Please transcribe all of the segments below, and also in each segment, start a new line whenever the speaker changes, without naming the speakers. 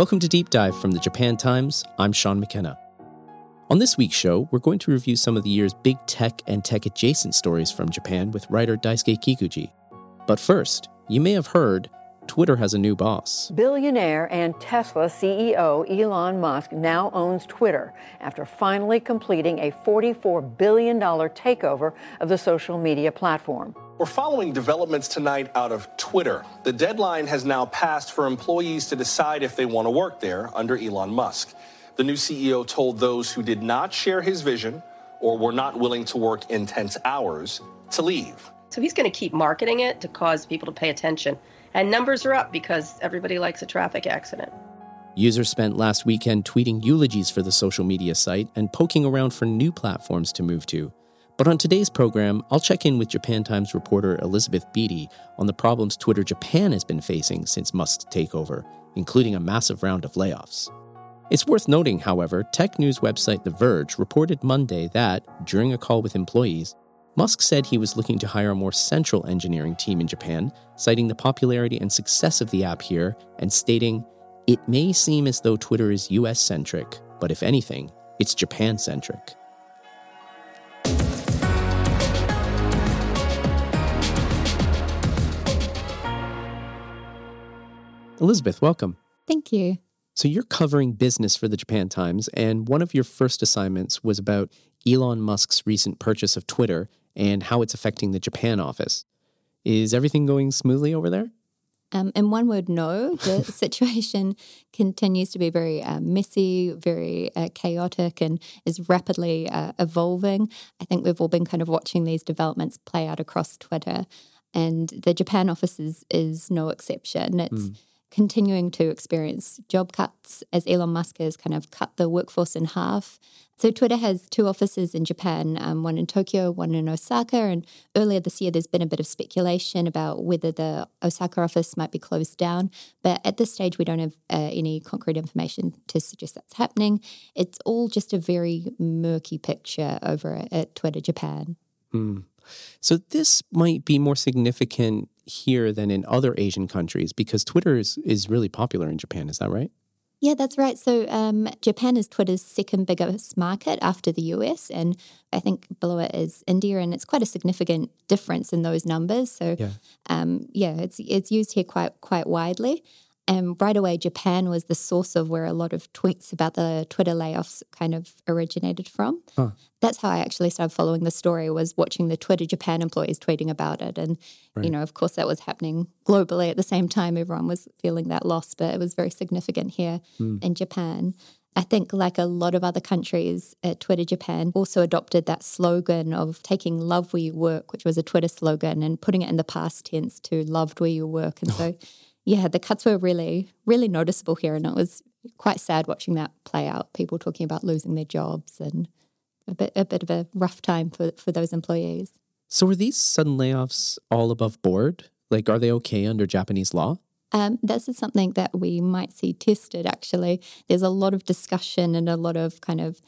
Welcome to Deep Dive from the Japan Times. I'm Sean McKenna. On this week's show, we're going to review some of the year's big tech and tech adjacent stories from Japan with writer Daisuke Kikuchi. But first, you may have heard Twitter has a new boss.
Billionaire and Tesla CEO Elon Musk now owns Twitter after finally completing a $44 billion takeover of the social media platform.
We're following developments tonight out of Twitter. The deadline has now passed for employees to decide if they want to work there under Elon Musk. The new CEO told those who did not share his vision or were not willing to work intense hours to leave.
So he's going to keep marketing it to cause people to pay attention. And numbers are up because everybody likes a traffic accident.
Users spent last weekend tweeting eulogies for the social media site and poking around for new platforms to move to. But on today's program, I'll check in with Japan Times reporter Elizabeth Beattie on the problems Twitter Japan has been facing since Musk's takeover, including a massive round of layoffs. It's worth noting, however, tech news website The Verge reported Monday that, during a call with employees, Musk said he was looking to hire a more central engineering team in Japan, citing the popularity and success of the app here and stating, It may seem as though Twitter is US centric, but if anything, it's Japan centric. Elizabeth, welcome.
Thank you.
So, you're covering business for the Japan Times, and one of your first assignments was about Elon Musk's recent purchase of Twitter and how it's affecting the Japan office. Is everything going smoothly over there?
Um, in one word, no. The situation continues to be very uh, messy, very uh, chaotic, and is rapidly uh, evolving. I think we've all been kind of watching these developments play out across Twitter, and the Japan office is, is no exception. It's mm continuing to experience job cuts as Elon Musk has kind of cut the workforce in half. So, Twitter has two offices in Japan, um, one in Tokyo, one in Osaka. And earlier this year, there's been a bit of speculation about whether the Osaka office might be closed down. But at this stage, we don't have uh, any concrete information to suggest that's happening. It's all just a very murky picture over at Twitter Japan.
Mm. So, this might be more significant here than in other Asian countries because Twitter is, is really popular in Japan. Is that right?
Yeah, that's right. So um, Japan is Twitter's second biggest market after the US, and I think below it is India, and it's quite a significant difference in those numbers. So, yeah, um, yeah it's it's used here quite quite widely. And right away, Japan was the source of where a lot of tweets about the Twitter layoffs kind of originated from. Huh. That's how I actually started following the story was watching the Twitter Japan employees tweeting about it. And, right. you know, of course, that was happening globally at the same time. Everyone was feeling that loss, but it was very significant here mm. in Japan. I think, like a lot of other countries, uh, Twitter Japan also adopted that slogan of taking love where you work, which was a Twitter slogan, and putting it in the past tense to loved where you work. And so yeah, the cuts were really, really noticeable here. And it was quite sad watching that play out. People talking about losing their jobs and a bit, a bit of a rough time for, for those employees.
So, were these sudden layoffs all above board? Like, are they okay under Japanese law?
Um, this is something that we might see tested actually. There's a lot of discussion and a lot of kind of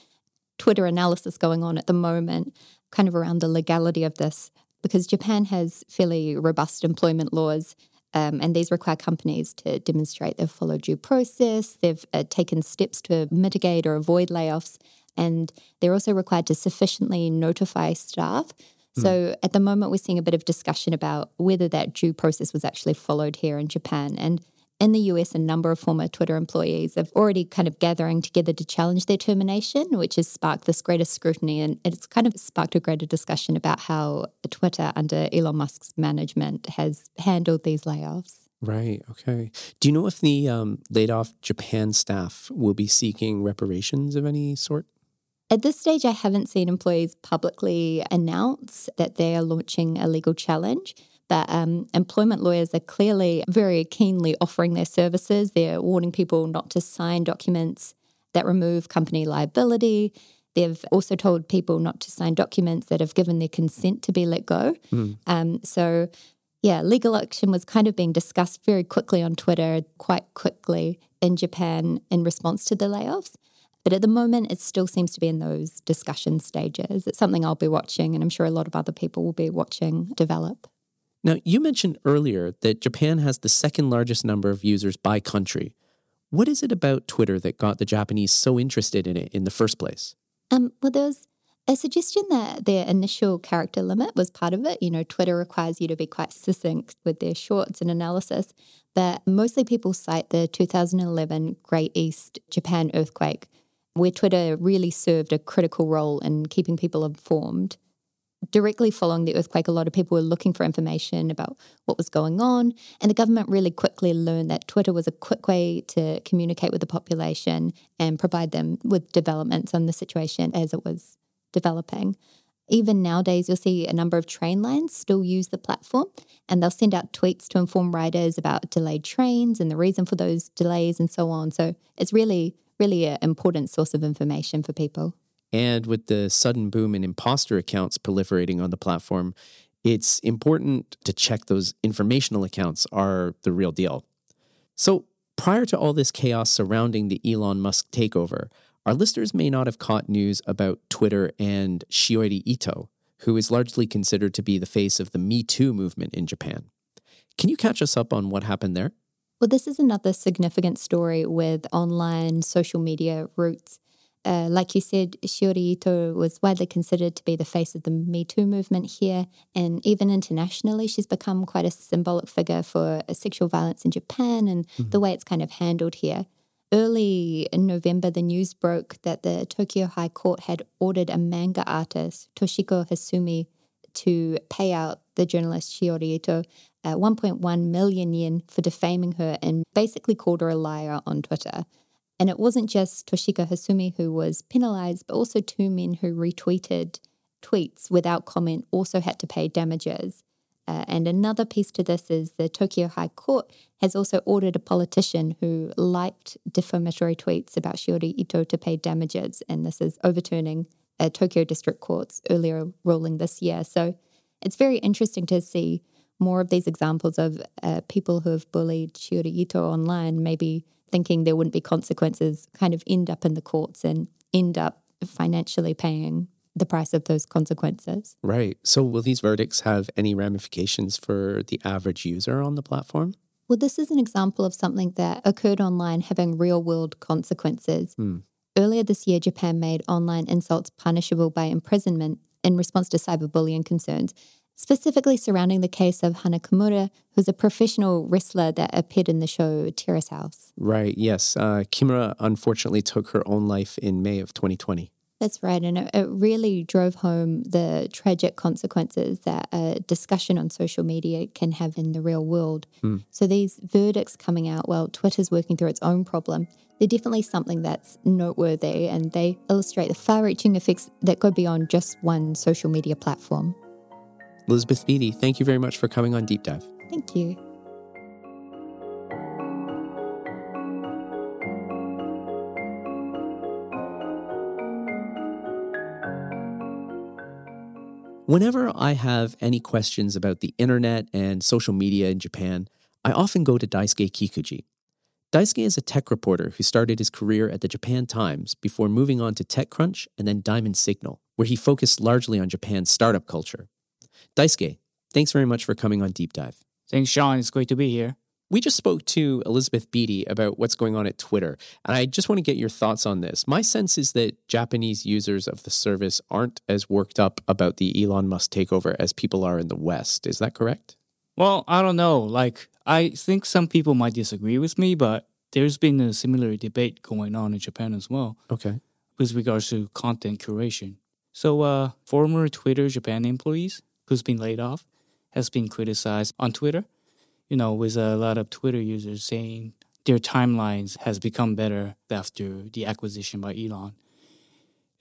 Twitter analysis going on at the moment, kind of around the legality of this, because Japan has fairly robust employment laws um, and these require companies to demonstrate they've followed due process, they've uh, taken steps to mitigate or avoid layoffs, and they're also required to sufficiently notify staff. Hmm. So at the moment, we're seeing a bit of discussion about whether that due process was actually followed here in Japan. And in the US, a number of former Twitter employees have already kind of gathering together to challenge their termination, which has sparked this greater scrutiny. And it's kind of sparked a greater discussion about how Twitter under Elon Musk's management has handled these layoffs.
Right. Okay. Do you know if the um, laid off Japan staff will be seeking reparations of any sort?
At this stage, I haven't seen employees publicly announce that they are launching a legal challenge that um, employment lawyers are clearly very keenly offering their services. They're warning people not to sign documents that remove company liability. They've also told people not to sign documents that have given their consent to be let go. Mm. Um, so, yeah, legal action was kind of being discussed very quickly on Twitter, quite quickly in Japan in response to the layoffs. But at the moment, it still seems to be in those discussion stages. It's something I'll be watching, and I'm sure a lot of other people will be watching develop.
Now, you mentioned earlier that Japan has the second largest number of users by country. What is it about Twitter that got the Japanese so interested in it in the first place?
Um, well, there was a suggestion that their initial character limit was part of it. You know, Twitter requires you to be quite succinct with their shorts and analysis, but mostly people cite the 2011 Great East Japan earthquake, where Twitter really served a critical role in keeping people informed. Directly following the earthquake, a lot of people were looking for information about what was going on, and the government really quickly learned that Twitter was a quick way to communicate with the population and provide them with developments on the situation as it was developing. Even nowadays, you'll see a number of train lines still use the platform, and they'll send out tweets to inform riders about delayed trains and the reason for those delays and so on. So it's really, really an important source of information for people.
And with the sudden boom in imposter accounts proliferating on the platform, it's important to check those informational accounts are the real deal. So, prior to all this chaos surrounding the Elon Musk takeover, our listeners may not have caught news about Twitter and Shiori Ito, who is largely considered to be the face of the Me Too movement in Japan. Can you catch us up on what happened there?
Well, this is another significant story with online social media roots. Uh, like you said, Shiori Ito was widely considered to be the face of the Me Too movement here, and even internationally, she's become quite a symbolic figure for sexual violence in Japan and mm-hmm. the way it's kind of handled here. Early in November, the news broke that the Tokyo High Court had ordered a manga artist, Toshiko Hasumi, to pay out the journalist Shiori Ito uh, 1.1 million yen for defaming her and basically called her a liar on Twitter. And it wasn't just Toshiko Hasumi who was penalized, but also two men who retweeted tweets without comment also had to pay damages. Uh, and another piece to this is the Tokyo High Court has also ordered a politician who liked defamatory tweets about Shiori Ito to pay damages. And this is overturning a Tokyo District Court's earlier ruling this year. So it's very interesting to see more of these examples of uh, people who have bullied Shiori Ito online, maybe thinking there wouldn't be consequences, kind of end up in the courts and end up financially paying the price of those consequences.
Right. So, will these verdicts have any ramifications for the average user on the platform?
Well, this is an example of something that occurred online having real world consequences. Hmm. Earlier this year, Japan made online insults punishable by imprisonment in response to cyberbullying concerns, specifically surrounding the case of Hana Kimura, who's a professional wrestler that appeared in the show Terrace House.
Right, yes. Uh, Kimura unfortunately took her own life in May of 2020.
That's right. And it, it, really drove home the tragic consequences that a discussion on social media can have in the real world. Mm. So these verdicts coming out, well, Twitter's working through its own problem. They're definitely something that's noteworthy and they illustrate the far reaching effects that go beyond just one social media platform.
Elizabeth Beattie, thank you very much for coming on Deep Dive.
Thank you.
Whenever I have any questions about the internet and social media in Japan, I often go to Daisuke Kikuchi. Daisuke is a tech reporter who started his career at the Japan Times before moving on to TechCrunch and then Diamond Signal, where he focused largely on Japan's startup culture. Daisuke, thanks very much for coming on Deep Dive.
Thanks, Sean. It's great to be here.
We just spoke to Elizabeth Beattie about what's going on at Twitter, and I just want to get your thoughts on this. My sense is that Japanese users of the service aren't as worked up about the Elon Musk takeover as people are in the West. Is that correct?
Well, I don't know. Like, I think some people might disagree with me, but there's been a similar debate going on in Japan as well.
Okay.
With regards to content curation. So, uh, former Twitter Japan employees who's been laid off has been criticized on Twitter you know, with a lot of Twitter users saying their timelines has become better after the acquisition by Elon.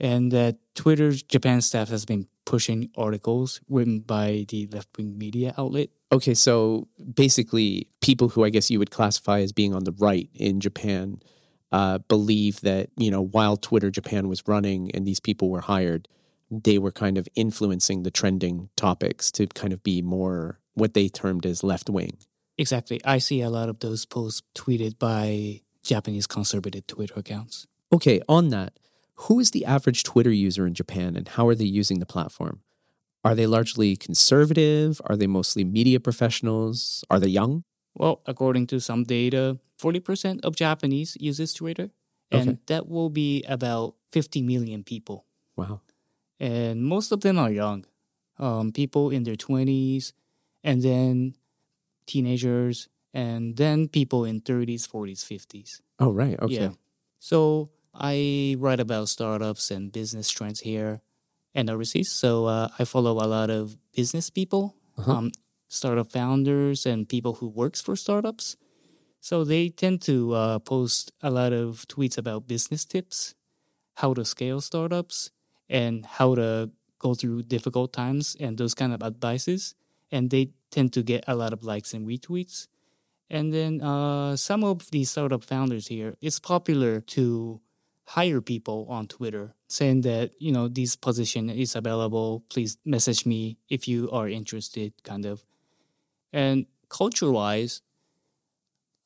And that Twitter's Japan staff has been pushing articles written by the left wing media outlet.
Okay, so basically, people who I guess you would classify as being on the right in Japan uh, believe that, you know, while Twitter Japan was running and these people were hired, they were kind of influencing the trending topics to kind of be more what they termed as left wing.
Exactly. I see a lot of those posts tweeted by Japanese conservative Twitter accounts.
Okay, on that, who is the average Twitter user in Japan and how are they using the platform? Are they largely conservative? Are they mostly media professionals? Are they young?
Well, according to some data, 40% of Japanese uses Twitter, and
Okay.
that will be about 50 million people.
Wow.
And most of them are young, um, people in their 20s, and then teenagers, and then people in 30s, 40s, 50s.
Oh, right. Okay.
Yeah. So I write about startups and business trends here and overseas. So uh, I follow a lot of business people, um, startup founders, and people who works for startups. So they tend to uh, post a lot of tweets about business tips, how to scale startups, and how to go through difficult times and those kind of advices. And they tend to get a lot of likes and retweets. And then uh, some of the startup founders here, it's popular to hire people on Twitter saying that, you know, this position is available. Please message me if you are interested, kind of. And culture wise,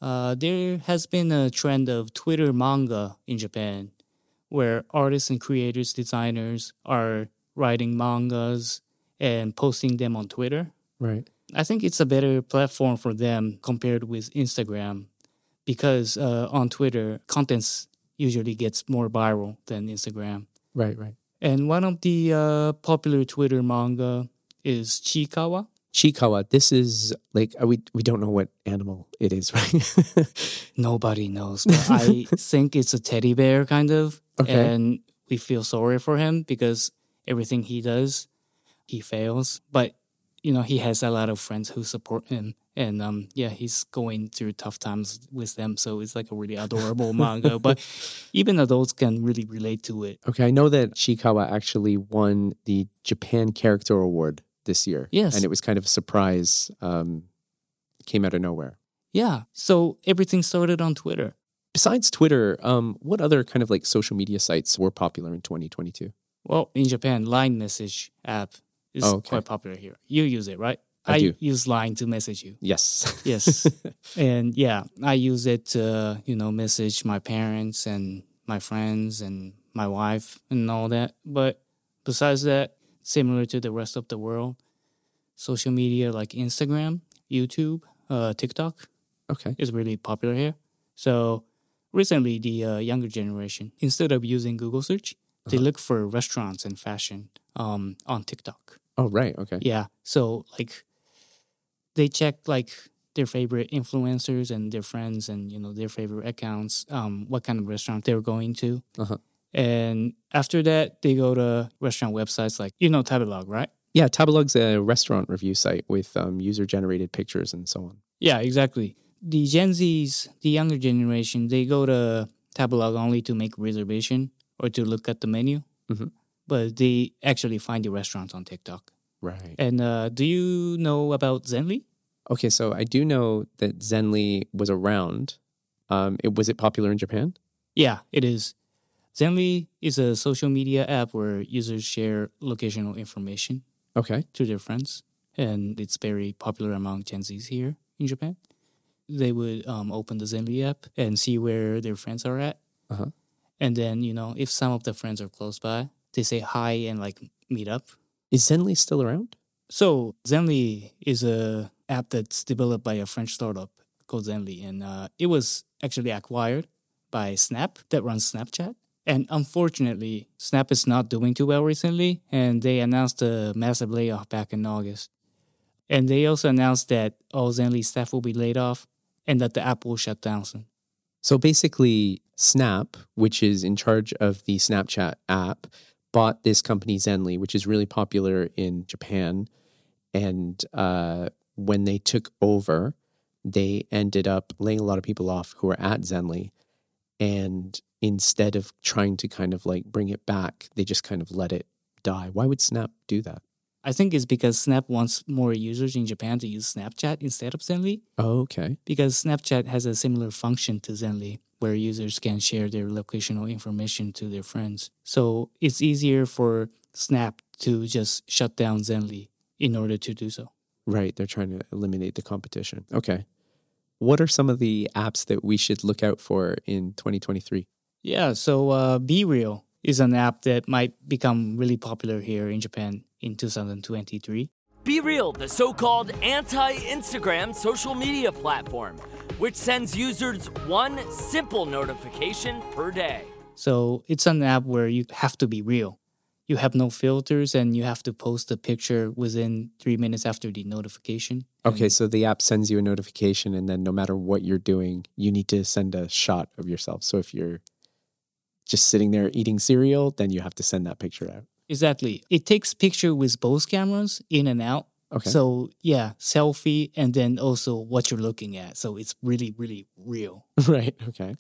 uh, there has been a trend of Twitter manga in Japan where artists and creators, designers are writing mangas and posting them on Twitter.
Right.
I think it's a better platform for them compared with Instagram because uh, on Twitter, contents usually gets more viral than Instagram.
Right. Right.
And one of the uh, popular Twitter manga is Chiikawa.
Chiikawa. This is like uh, we we don't know what animal it is, right?
Nobody knows, but I think it's a teddy bear kind of.
Okay.
And we feel sorry for him because everything he does, he fails. But you know, he has a lot of friends who support him. And um, yeah, he's going through tough times with them. So it's like a really adorable manga. But even adults can really relate to it.
okay. I know that Chiikawa actually won the Japan Character Award this year.
Yes.
And it was kind of a surprise. Um, came out of nowhere.
Yeah. So everything started on Twitter.
Besides Twitter, um, what other kind of like social media sites were popular in 2022?
Well, in Japan, Line message app is
Oh, okay.
quite popular here. You use it, right?
I do.
use Line to message you.
Yes.
Yes. and yeah, I use it to, you know, message my parents and my friends and my wife and all that. But besides that, similar to the rest of the world, social media like Instagram, YouTube, uh, TikTok
okay.
is really popular here. So recently, the uh, younger generation, instead of using Google search, they look for restaurants and fashion um, on TikTok.
Oh, right. Okay.
Yeah. So like they check like their favorite influencers and their friends and you know their favorite accounts, um, what kind of restaurant they're going to.
Uh-huh.
And after that, they go to restaurant websites like you know Tabelog, right?
Yeah, Tabelog's a restaurant review site with um, user-generated pictures and so on.
Yeah, exactly. The Gen Zs, the younger generation, they go to Tabelog only to make reservation or to look at the menu,
Mhm.
but they actually find the restaurants on TikTok.
Right.
And uh, do you know about Zenly?
Okay, so I do know that Zenly was around. Um, it, was it popular in Japan?
Yeah, it is. Zenly is a social media app where users share locational information
Okay.
to their friends, and it's very popular among Gen Zs here in Japan. They would um, open the Zenly app and see where their friends are at,
Uh-huh.
and then you know if some of the friends are close by, they say hi and like meet up.
Is Zenly still around?
So Zenly is a app that's developed by a French startup called Zenly, and uh, it was actually acquired by Snap that runs Snapchat. And unfortunately, Snap is not doing too well recently, and they announced a massive layoff back in August. And they also announced that all Zenly staff will be laid off, and that the app will shut down soon.
So basically, Snap, which is in charge of the Snapchat app, bought this company Zenly, which is really popular in Japan. And uh, when they took over, they ended up laying a lot of people off who were at Zenly. And instead of trying to kind of like bring it back, they just kind of let it die. Why would Snap do that?
I think it's because Snap wants more users in Japan to use Snapchat instead of Zenly.
Oh, okay.
because Snapchat has a similar function to Zenly where users can share their locational information to their friends. So it's easier for Snap to just shut down Zenly in order to do so.
Right. They're trying to eliminate the competition. Okay. What are some of the apps that we should look out for in 2023?
Yeah, so uh, BeReal is an app that might become really popular here in Japan in 2023.
BeReal, the so called anti Instagram social media platform, which sends users one simple notification per day.
So it's an app where you have to be real. You have no filters and you have to post a picture within three minutes after the notification.
Okay, so the app sends you a notification, and then no matter what you're doing, you need to send a shot of yourself. So if you're just sitting there eating cereal, then you have to send that picture out.
Exactly. It takes picture with both cameras in and out.
Okay.
So yeah, selfie and then also what you're looking at. So it's really, really real.
right. Okay.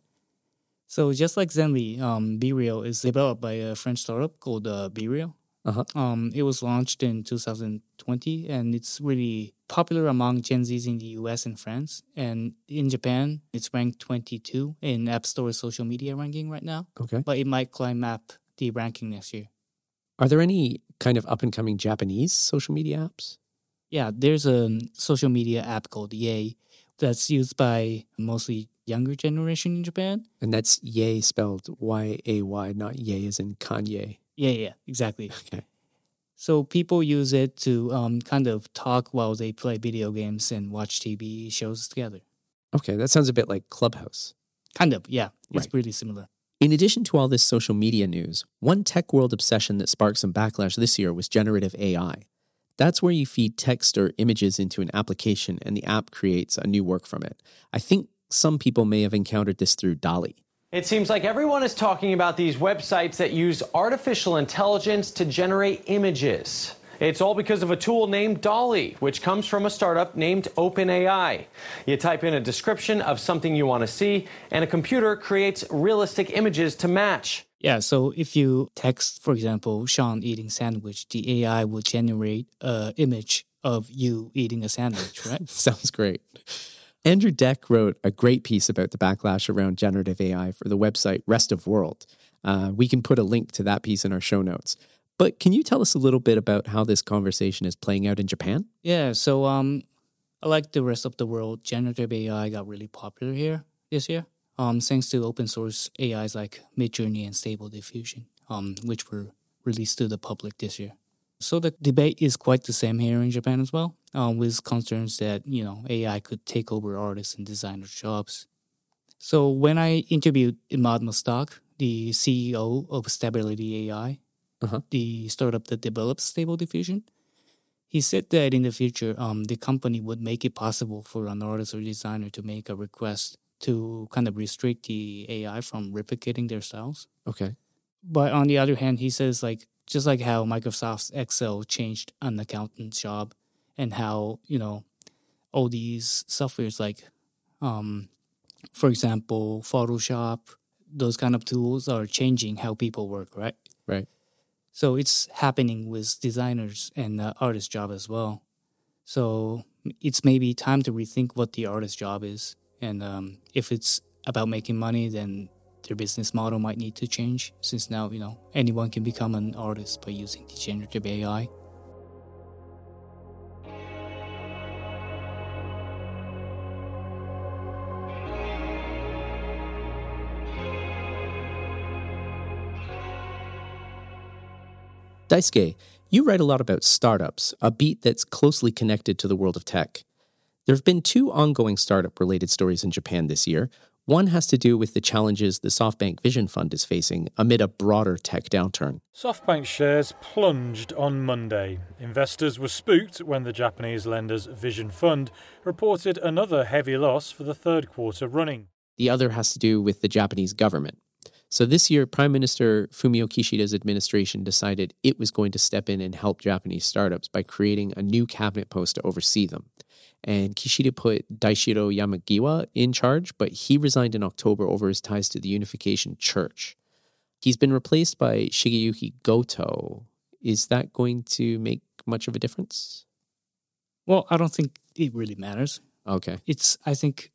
So just like Zenly, um, BeReal is developed by a French startup called uh, BeReal.
Uh-huh.
Um, it was launched in 2020 and it's really popular among Gen Zs in the US and France. And in Japan, it's ranked 22 in App Store social media ranking right now.
Okay.
But it might climb up the ranking next year.
Are there any kind of up and coming Japanese social media apps?
Yeah, there's a social media app called Yay that's used by mostly younger generation in Japan.
And that's Yay spelled Y A Y, not Yay as in Kanye.
Yeah, yeah, exactly.
Okay.
So people use it to um, kind of talk while they play video games and watch TV shows together.
Okay, that sounds a bit like Clubhouse.
Kind of, yeah. It's
Right.
really similar.
In addition to all this social media news, one tech world obsession that sparked some backlash this year was generative AI. That's where you feed text or images into an application and the app creates a new work from it. I think some people may have encountered this through DALL-E.
It seems like everyone is talking about these websites that use artificial intelligence to generate images. It's all because of a tool named DALL-E, which comes from a startup named OpenAI. You type in a description of something you want to see, and a computer creates realistic images to match.
Yeah, so if you text, for example, Sean eating sandwich, the AI will generate an image of you eating a sandwich, right?
Sounds great. Andrew Deck wrote a great piece about the backlash around generative AI for the website Rest of World. Uh, we can put a link to that piece in our show notes. But can you tell us a little bit about how this conversation is playing out in Japan?
yeah, so um, like the rest of the world, generative AI got really popular here this year. Um, thanks to open source AIs like Midjourney and Stable Diffusion, um, which were released to the public this year. So the debate is quite the same here in Japan as well, um, with concerns that you know AI could take over artists and designers' jobs. So when I interviewed Emad Mostaque, the CEO of Stability AI,
Uh-huh.
the startup that develops Stable Diffusion, he said that in the future, um, the company would make it possible for an artist or designer to make a request to kind of restrict the AI from replicating their styles.
Okay.
But on the other hand, he says like just like how Microsoft's Excel changed an accountant's job, and how you know all these softwares like, um, for example, Photoshop, those kind of tools are changing how people work, right?
Right.
So it's happening with designers and uh, artist job as well. So it's maybe time to rethink what the artist job is, and um, if it's about making money, then their business model might need to change. Since now, you know, anyone can become an artist by using the generative AI.
Daisuke, you write a lot about startups, a beat that's closely connected to the world of tech. There have been two ongoing startup related stories in Japan this year. One has to do with the challenges the SoftBank Vision Fund is facing amid a broader tech downturn.
SoftBank shares plunged on Monday. Investors were spooked when the Japanese lender's Vision Fund reported another heavy loss for the third quarter running.
The other has to do with the Japanese government. So this year, Prime Minister Fumio Kishida's administration decided it was going to step in and help Japanese startups by creating a new cabinet post to oversee them. And Kishida put Daishiro Yamagiwa in charge, but he resigned in October over his ties to the Unification Church. He's been replaced by Shigeyuki Goto. Is that going to make much of a difference?
Well, I don't think it really matters.
Okay.
It's I think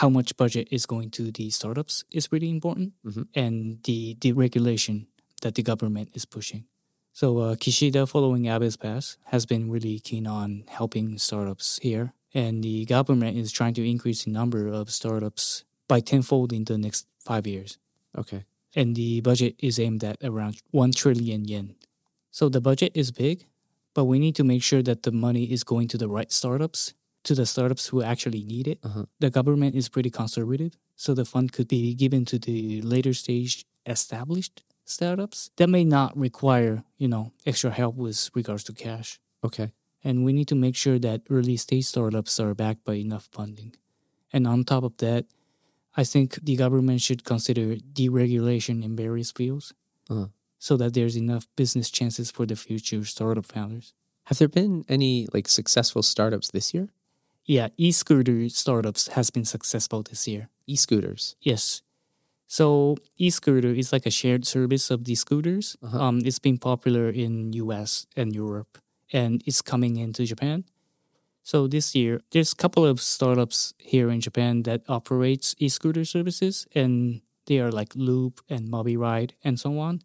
how much budget is going to the startups is really important,
Mhm.
and the deregulation that the government is pushing. So uh, Kishida, following Abe's pass, has been really keen on helping startups here, and the government is trying to increase the number of startups by tenfold in the next five years.
Okay.
And the budget is aimed at around one trillion yen. So the budget is big, but we need to make sure that the money is going to the right startups, to the startups who actually need it.
Uh-huh.
The government is pretty conservative, so the fund could be given to the later stage established startups that may not require, you know, extra help with regards to cash.
Okay.
And we need to make sure that early stage startups are backed by enough funding. And on top of that, I think the government should consider deregulation in various fields
Uh-huh.
so that there's enough business chances for the future startup founders.
Have there been any like successful startups this year?
Yeah, e-scooter startups has been successful this year.
E-scooters.
Yes. So e-scooter is like a shared service of the scooters.
Uh-huh.
Um, it's been popular in US and Europe, and it's coming into Japan. So this year, there's a couple of startups here in Japan that operates e-scooter services, and they are like Luup and Mobby Ride and so on.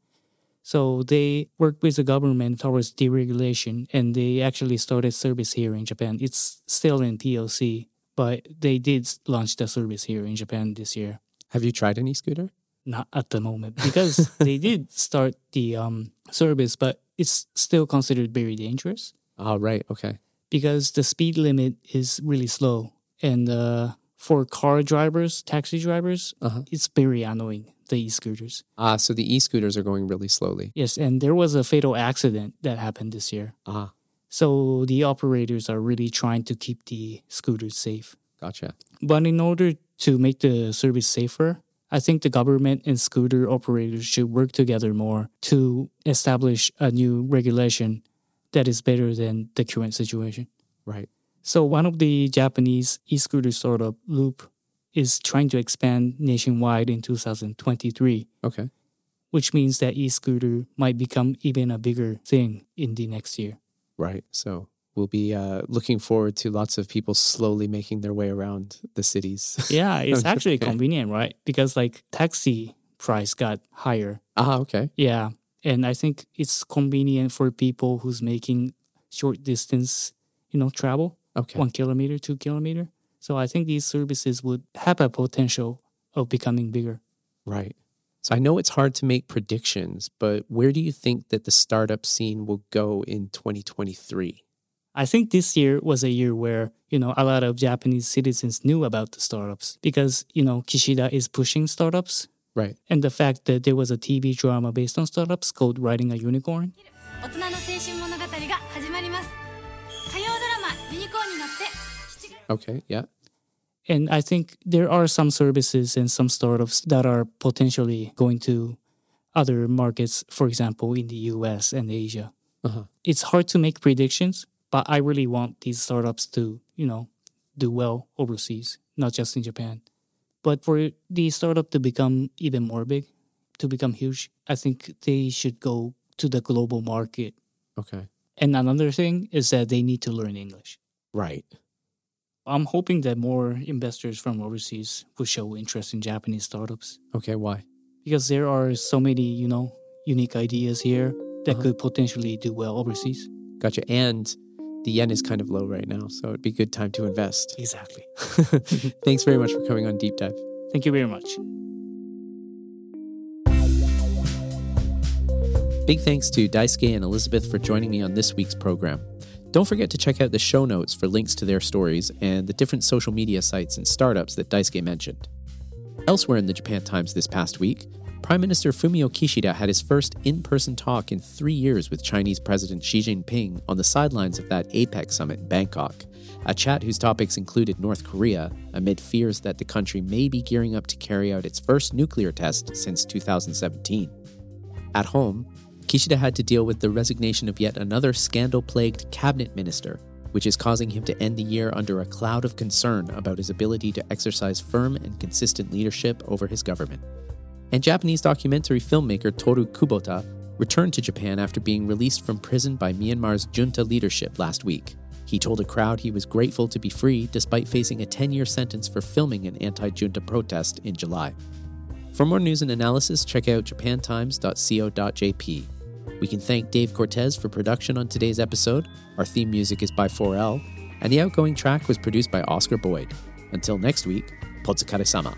So they work with the government towards deregulation, and they actually started service here in Japan. It's still in POC, but they did launch the service here in Japan this year.
Have you tried an e-scooter?
Not at the moment because they did start the um, service, but it's still considered very dangerous
Oh, right. Okay.
because the speed limit is really slow, and uh, for car drivers, taxi drivers,
Uh-huh.
it's very annoying. The e-scooters.
Ah, so the e-scooters are going really slowly.
Yes, and there was a fatal accident that happened this year.
Ah,
So the operators are really trying to keep the scooters safe.
gotcha.
But in order to make the service safer, I think the government and scooter operators should work together more to establish a new regulation that is better than the current situation.
Right.
So one of the Japanese e-scooter startup, Luup, is trying to expand nationwide in 2023,
Okay.
which means that e-scooter might become even a bigger thing in the next year.
Right. So we'll be uh, looking forward to lots of people slowly making their way around the cities.
Yeah, it's actually convenient, right? Because like taxi price got higher.
ah, okay.
Yeah. And I think it's convenient for people who's making short distance, you know, travel,
Okay.
one kilometer, two kilometer. So I think these services would have a potential of becoming bigger.
Right. So I know it's hard to make predictions, but where do you think that the startup scene will go in 2023?
I think this year was a year where, you know, a lot of Japanese citizens knew about the startups because, you know, Kishida is pushing startups.
Right.
And the fact that there was a TV drama based on startups called Riding a Unicorn.
Okay. Yeah.
And I think there are some services and some startups that are potentially going to other markets, for example, in the US and Asia.
Uh-huh.
It's hard to make predictions, but I really want these startups to, you know, do well overseas, not just in Japan. But for the startup to become even more big, to become huge, I think they should go to the global market.
Okay.
And another thing is that they need to learn English.
Right.
I'm hoping that more investors from overseas will show interest in Japanese startups
Okay. Why?
because there are so many, you know, unique ideas here that
Uh-huh.
could potentially do well overseas.
Gotcha. And the yen is kind of low right now, so it'd be a good time to invest.
Exactly.
Thanks very much for coming on Deep Dive.
Thank you very much.
Big thanks to Daisuke and Elizabeth for joining me on this week's program. Don't forget to check out the show notes for links to their stories and the different social media sites and startups that Daisuke mentioned. Elsewhere in the Japan Times this past week, Prime Minister Fumio Kishida had his first in person talk in three years with Chinese President Xi Jinping on the sidelines of that APEC summit in Bangkok. A chat whose topics included North Korea, amid fears that the country may be gearing up to carry out its first nuclear test since 2017. At home, Kishida had to deal with the resignation of yet another scandal plagued cabinet minister, which is causing him to end the year under a cloud of concern about his ability to exercise firm and consistent leadership over his government. And Japanese documentary filmmaker Toru Kubota returned to Japan after being released from prison by Myanmar's junta leadership last week. He told a crowd he was grateful to be free despite facing a 10 year sentence for filming an anti junta protest in July. For more news and analysis, check out japantimes.co.jp. We can thank Dave Cortez for production on today's episode. Our theme music is by 4L, and the outgoing track was produced by Oscar Boyd. Until next week, Potsukare sama.